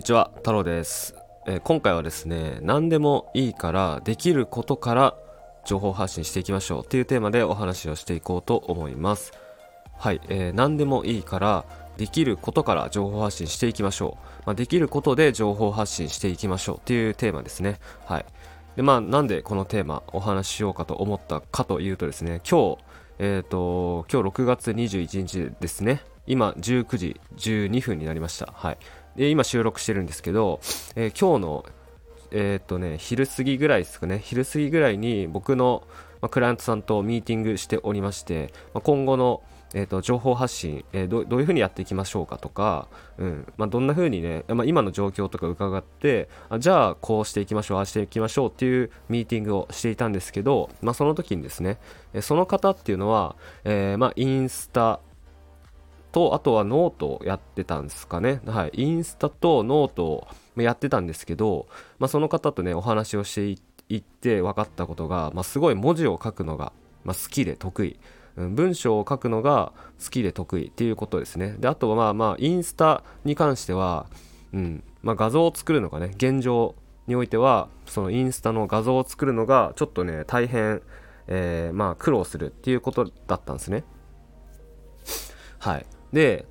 にちは太郎です、えー、今回はですね何でもいいからできることから情報発信していきましょうっていうテーマでお話をしていこうと思います。はい、えー、何でもいいからできることから情報発信していきましょう、まあ、できることで情報発信していきましょうっていうテーマですね。はい。でまあなんでこのテーマお話ししようかと思ったかというとですね今日えっ、ー、と今日6月21日ですね。今19時12分になりました。はい。で今収録してるんですけど、えー、今日のえー、っとね昼過ぎぐらいですかね。昼過ぎぐらいに僕の、まあ、クライアントさんとミーティングしておりまして、まあ、今後のえーと、情報発信、えー、どどういうふうにやっていきましょうかとか、うん。まあ、どんなふうにね、まあ、今の状況とか伺ってあじゃあこうしていきましょうああしていきましょうっていうミーティングをしていたんですけど、まあ、その時にですね、えその方っていうのは、えー、まあ、インスタと、あとはノートやってたんですかね。はい。インスタとノートをやってたんですけど、まあ、その方とね、お話をしていって分かったことが、まあ、すごい文字を書くのが、まあ、好きで得意。文章を書くのが好きで得意っていうことですね。で、あとはまあまあ、インスタに関しては、うん、まあ、画像を作るのがね、現状においては、そのインスタの画像を作るのがちょっとね、大変、えー、まあ、苦労するっていうことだったんですね。はい。で、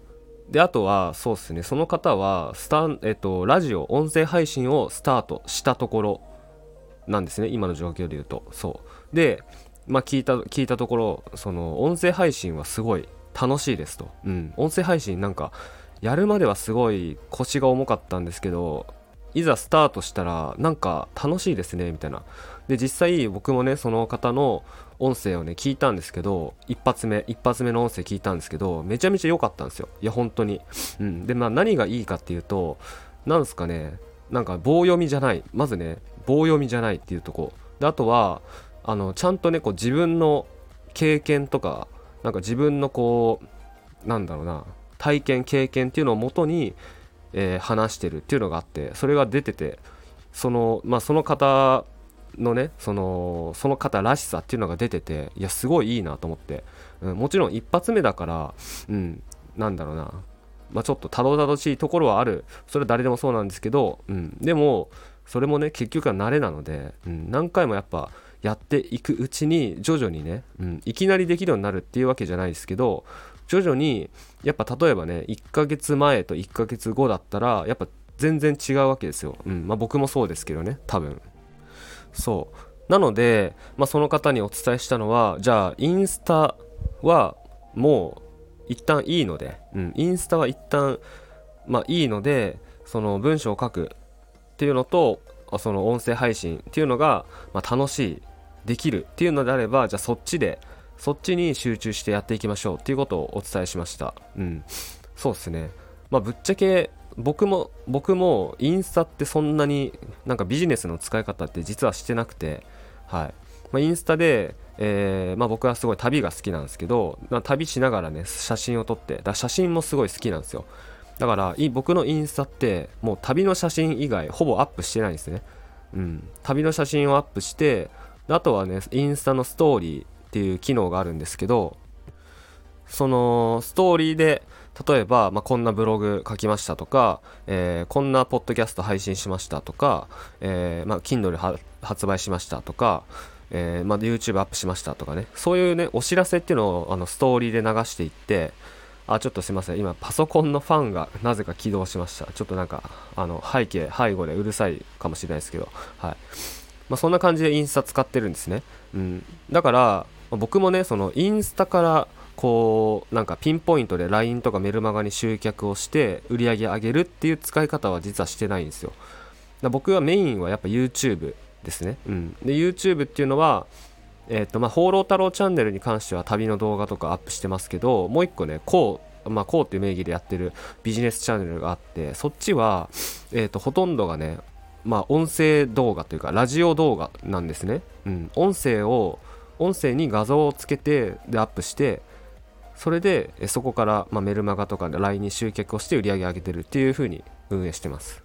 で、あとは、そうですね、その方は、スタン、えっと、ラジオ、音声配信をスタートしたところなんですね、今の状況で言うと。そう。で、まあ、聞いた、聞いたところ、その、音声配信はすごい楽しいですと。うん。音声配信なんか、やるまではすごい腰が重かったんですけど、いざスタートしたらなんか楽しいですねみたいなで実際僕もねその方の音声をね聞いたんですけど一発目一発目の音声聞いたんですけどめちゃめちゃ良かったんですよ。いや本当に。うん。でまあ何がいいかっていうとなんすかねなんか棒読みじゃない。まずね棒読みじゃないっていうとこ。であとはあのちゃんとねこう自分の経験とかなんか自分のこうなんだろうな体験経験っていうのをもとにえー、話してるっていうのがあってそれが出ててその,、まあ、その方のねそのその方らしさっていうのが出てていやすごいいいなと思って、うん、もちろん一発目だからうんなんだろうな。まあ、ちょっとたどたどしいところはある。それは誰でもそうなんですけど、うん、でもそれもね結局は慣れなので、うん、何回もやっぱやっていくうちに徐々にね、うん、いきなりできるようになるっていうわけじゃないですけど徐々にやっぱ例えばね1ヶ月前と1ヶ月後だったらやっぱ全然違うわけですよ、うんまあ、僕もそうですけどね多分。そう。なので、まあ、その方にお伝えしたのはじゃあインスタはもう一旦いいので、うん、インスタは一旦まあいいのでその文章を書くっていうのとその音声配信っていうのが、まあ、楽しいできるっていうのであればじゃあそっちでそっちに集中してやっていきましょうっていうことをお伝えしました。うん。そうですね。まあぶっちゃけ僕も僕もインスタってそんなになんかビジネスの使い方って実はしてなくてはい、まあ、インスタで、えー、まあ、僕はすごい旅が好きなんですけど、まあ、旅しながらね写真を撮ってだ写真もすごい好きなんですよ。だから僕のインスタってもう旅の写真以外ほぼアップしてないんですね。うん。旅の写真をアップしてあとはねインスタのストーリーっていう機能があるんですけどそのストーリーで例えば、まあ、こんなブログ書きましたとか、えー、こんなポッドキャスト配信しましたとか、えー、まあ、Kindle 発売しましたとか、えー、まあ、YouTube アップしましたとかね。そういうねお知らせっていうのをあのストーリーで流していってあちょっとすいません。今パソコンのファンがなぜか起動しました。ちょっとなんかあの背景背後でうるさいかもしれないですけどはい。まあ、そんな感じでインスタ使ってるんですね、うん、だから僕もねそのインスタからこうなんかピンポイントで LINE とかメルマガに集客をして売り上げ上げるっていう使い方は実はしてないんですよ。僕はメインはやっぱ YouTube ですね、うん、で YouTube っていうのはえっ、ー、とまあ放浪太郎チャンネルに関しては旅の動画とかアップしてますけどもう一個ねこうまあ、こうっていう名義でやってるビジネスチャンネルがあってそっちは、えーとほとんどがねまあ、音声動画というかラジオ動画なんですね、うん、音声を音声に画像をつけてでアップしてそれでそこから、まあ、メルマガとかで LINE に集客をして売り上げ上げてるっていう風に運営してます。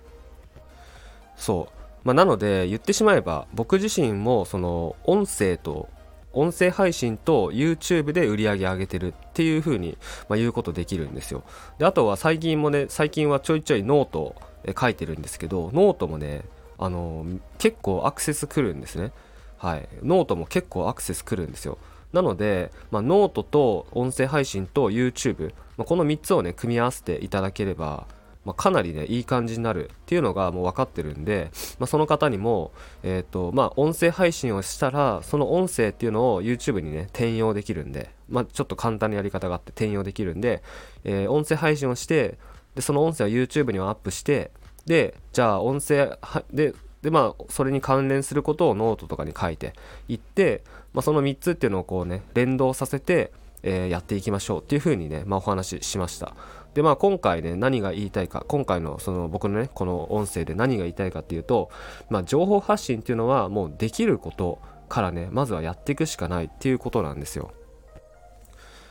そう、まあ、なので言ってしまえば僕自身もその音声と音声配信と YouTube で売り上げ上げてるっていう風に、まあ、言うことできるんですよ。であとは最近もね最近はちょいちょいノートを書いてるんですけどノートもねあの結構アクセス来るんですね。はい。ノートも結構アクセス来るんですよ。なので、まあ、ノートと音声配信と YouTube、まあ、この3つをね組み合わせていただければまあ、かなりねいい感じになるっていうのがもう分かってるんで、まあ、その方にも、えーとまあ、音声配信をしたらその音声っていうのを YouTube にね転用できるんで、まあ、ちょっと簡単なやり方があって転用できるんで、えー、音声配信をしてでその音声を YouTube にはアップしてでじゃあ音声ででまあそれに関連することをノートとかに書いていって、まあ、その3つっていうのをこうね連動させて、えー、やっていきましょうっていうふうにね、まあ、お話ししました。でまあ今回ね何が言いたいか今回のその僕のねこの音声で何が言いたいかっていうとまあ情報発信っていうのはもうできることからねまずはやっていくしかないっていうことなんですよ。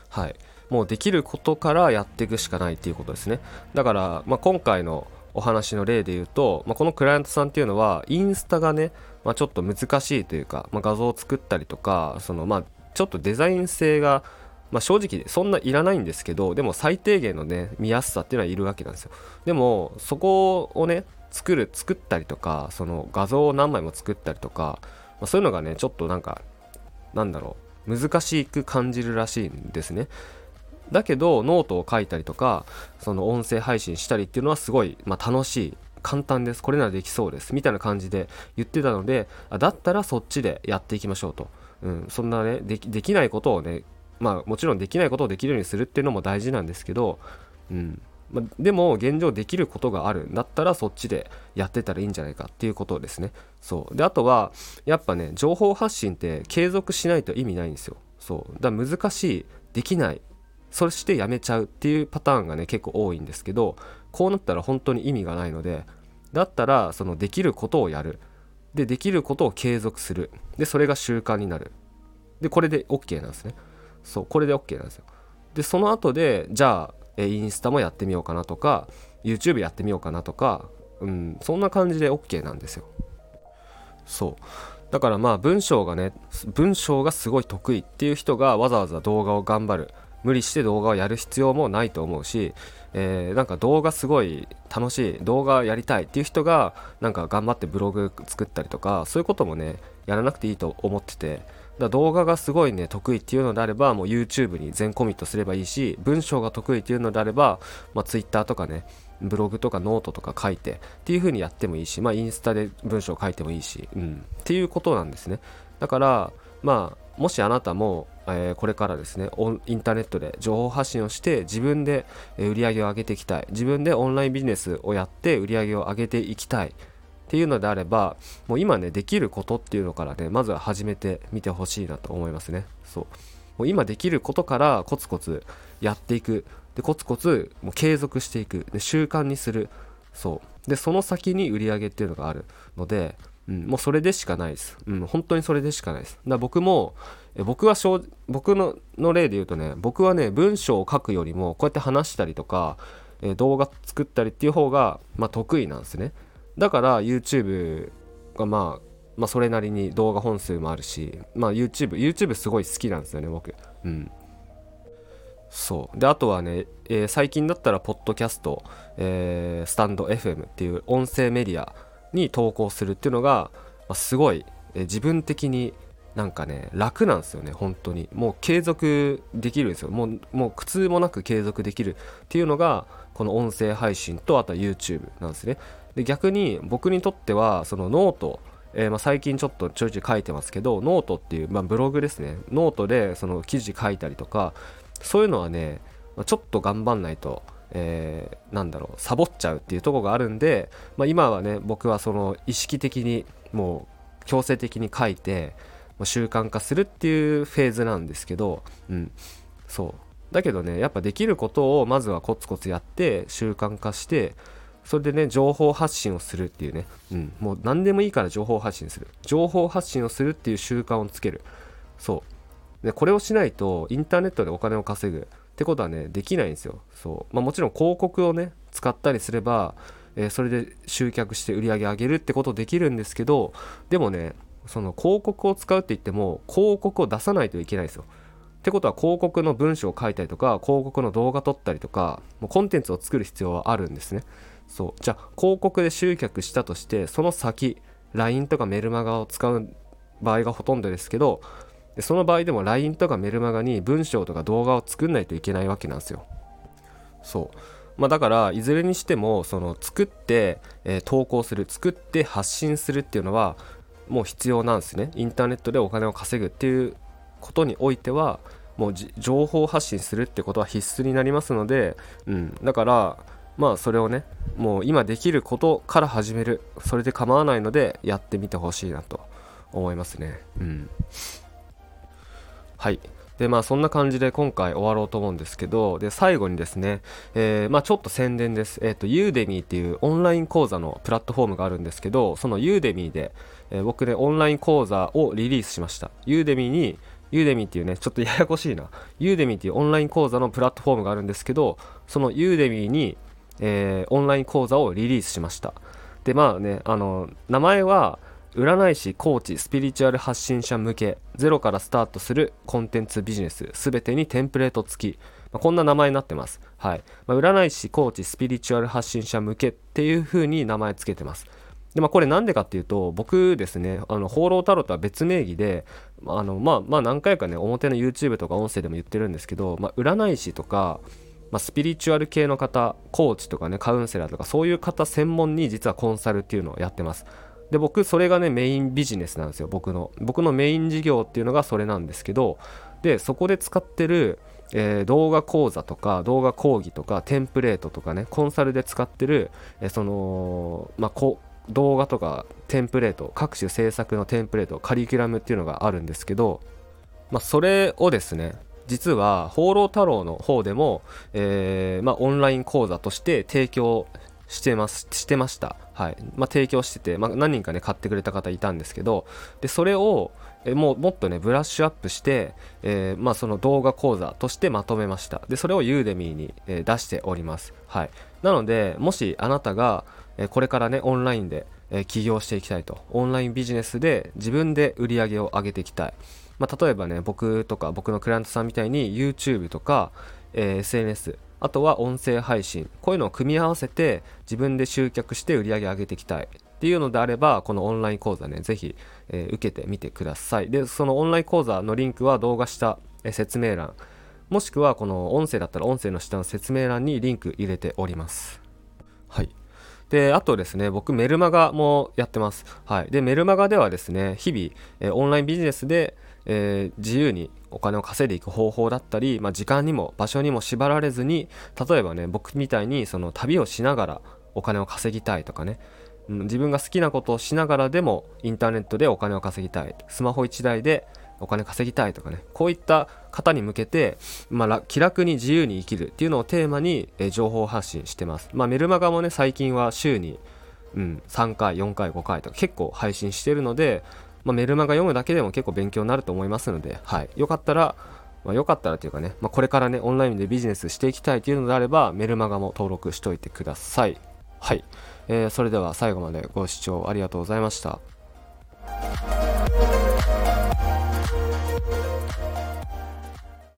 はい。もうできることからやっていくしかないっていうことですね。だから、まあ、今回のお話の例で言うと、まあ、このクライアントさんっていうのはインスタがね、まあ、ちょっと難しいというか、まあ、画像を作ったりとかそのまあちょっとデザイン性がまあ、正直そんないらないんですけどでも最低限のね見やすさっていうのはいるわけなんですよ。でもそこをね作る作ったりとかその画像を何枚も作ったりとか、まあ、そういうのがねちょっとなんかなんだろう難しく感じるらしいんですね。だけどノートを書いたりとかその音声配信したりっていうのはすごい、まあ、楽しい簡単です。これならできそうです。みたいな感じで言ってたのでだったらそっちでやっていきましょうと、うん、そんなねできないことをねまあもちろんできないことをできるようにするっていうのも大事なんですけど、うんま、でも現状できることがある。んだったらそっちでやってたらいいんじゃないかっていうことですね。そう。であとはやっぱね情報発信って継続しないと意味ないんですよ。そう。だから難しい。できない。そしてやめちゃうっていうパターンがね結構多いんですけどこうなったら本当に意味がないのでだったらそのできることをやる。でできることを継続する。でそれが習慣になる。でこれで OK なんですね。そうこれで OK なんですよ。でその後でじゃあえインスタもやってみようかなとか YouTube やってみようかなとか、うん、そんな感じで OK なんですよ。そう。だからまあ文章がね文章がすごい得意っていう人がわざわざ動画を頑張る。無理して動画をやる必要もないと思うし、えー、なんか動画すごい楽しい動画やりたいっていう人がなんか頑張ってブログ作ったりとかそういうこともねやらなくていいと思っててだ動画がすごいね得意っていうのであればもう YouTube に全コミットすればいいし文章が得意っていうのであれば、まあ、Twitter とかねブログとかノートとか書いてっていう風にやってもいいし、まあ、インスタで文章書いてもいいし、うん、っていうことなんですね。だからまあもしあなたも、えー、これからですねインターネットで情報発信をして自分で売り上げを上げていきたい。自分でオンラインビジネスをやって売り上げを上げていきたい。っていうのであればもう今ねできることっていうのからねまずは始めてみてほしいなと思いますね。そう。もう今できることからコツコツやっていく。でコツコツもう継続していく。で習慣にする。そう。でその先に売り上げっていうのがあるので、うん、もうそれでしかないです、うん、本当にそれでしかないです。だ僕もえ僕は僕のの例で言うとね僕はね文章を書くよりもこうやって話したりとか、え動画作ったりっていう方が、まあ、得意なんですね。だから YouTube がまあまあそれなりに動画本数もあるしまあ YouTube YouTube すごい好きなんですよね僕。うん。そう。であとはね、えー、最近だったらポッドキャスト、えー、スタンド FM っていう音声メディアに投稿するっていうのが、ま、すごい、え、自分的になんかね楽なんですよね本当に。もう継続できるんですよ。もうもう苦痛もなく継続できるっていうのがこの音声配信とあとは YouTube なんですね。で逆に僕にとってはそのノートえー、まあ、最近ちょっとちょいちょい書いてますけどノートっていう、まあ、ブログですね。ノートでその記事書いたりとかそういうのはね、ま、ちょっと頑張んないと、えー、なんだろうサボっちゃうっていうとこがあるんで、まあ、今はね僕はその意識的にもう強制的に書いて、習慣化するっていうフェーズなんですけど、うん、そうだけどねやっぱできることをまずはコツコツやって習慣化してそれでね、情報発信をするっていうね、うん、もう何でもいいから情報発信する。情報発信をするっていう習慣をつける。そう。で、これをしないと、インターネットでお金を稼ぐってことはね、できないんですよ。そう。まあもちろん広告をね、使ったりすれば、えー、それで集客して売り上げ上げるってことできるんですけど、でもね、その広告を使うって言っても広告を出さないといけないですよってことは広告の文章を書いたりとか広告の動画撮ったりとかもうコンテンツを作る必要はあるんですねそうじゃあ広告で集客したとしてその先 LINE とかメルマガを使う場合がほとんどですけどでその場合でも LINE とかメルマガに文章とか動画を作んないといけないわけなんですよ。そう。まあ、だからいずれにしてもその作って、えー、投稿する作って発信するっていうのはもう必要なんですね。インターネットでお金を稼ぐっていうことにおいてはもう情報発信するってことは必須になりますので、うん、だからまあそれをねもう今できることから始める。それで構わないのでやってみてほしいなと思いますね。うん。はいでまあそんな感じで今回終わろうと思うんですけどで最後にですね、えー、まあ、ちょっと宣伝ですえっ、ー、とユーデミーっていうオンライン講座のプラットフォームがあるんですけどそのユーデミーで、えー、僕ねオンライン講座をリリースしましたユーデミーにユーデミーっていうね、ちょっとややこしいな。ユーデミーっていうオンライン講座のプラットフォームがあるんですけど、そのユーデミーに、え、オンライン講座をリリースしました。で、まあね、あの、名前は、占い師、コーチ、スピリチュアル発信者向け、ゼロからスタートするコンテンツビジネス、すべてにテンプレート付き、まあ、こんな名前になってます。はい。まあ、占い師、コーチ、スピリチュアル発信者向けっていう風に名前つけてます。でまあ、これなんでかっていうと僕ですねあの放浪タロットは別名義であのまあまあ何回かね表の YouTube とか音声でも言ってるんですけど、まあ、占い師とか、まあ、スピリチュアル系の方コーチとかねカウンセラーとかそういう方専門に実はコンサルっていうのをやってますで僕それがねメインビジネスなんですよ。僕の僕のメイン事業っていうのがそれなんですけどでそこで使ってるえー、動画講座とか動画講義とかテンプレートとかねコンサルで使ってる、えー、そのまあこ動画とかテンプレート各種制作のテンプレートカリキュラムっていうのがあるんですけど、まあ、それをですね実は放浪太郎の方でも、えー、まあ、オンライン講座として提供してますしてました、はい。まあ、提供してて、まあ、何人かね買ってくれた方いたんですけどでそれをえもうもっとねブラッシュアップして、えー、まあ、その動画講座としてまとめました。でそれをユーデミーに、えー、出しております、はい、なのでもしあなたがえこれからねオンラインで、え起業していきたいとオンラインビジネスで自分で売り上げを上げていきたい、まあ、例えばね僕とか僕のクライアントさんみたいに YouTube とか、えー、SNS あとは音声配信。こういうのを組み合わせて自分で集客して売り上げ上げていきたいっていうのであればこのオンライン講座ねぜひ、えー、受けてみてください。でそのオンライン講座のリンクは動画下、えー、説明欄。もしくはこの音声だったら音声の下の説明欄にリンク入れております。はい。で、あとですね、僕メルマガもやってます。はい。で、メルマガではですね、日々、えー、オンラインビジネスで、えー、自由にお金を稼いでいく方法だったり、まあ、時間にも場所にも縛られずに、例えばね、僕みたいにその旅をしながらお金を稼ぎたいとかね、自分が好きなことをしながらでもインターネットでお金を稼ぎたい。スマホ1台でお金稼ぎたいとかね。こういった方に向けて、まあ、気楽に自由に生きるっていうのをテーマに、え情報発信してます、まあ、メルマガもね最近は週に、うん、3回4回5回とか結構配信してるので、まあ、メルマガ読むだけでも結構勉強になると思いますので、はい、よかったらまあ、よかったらというかね、まあ、これからね、オンラインでビジネスしていきたいというのであれば、メルマガも登録しておいてください。はい。えー、それでは最後までご視聴ありがとうございました。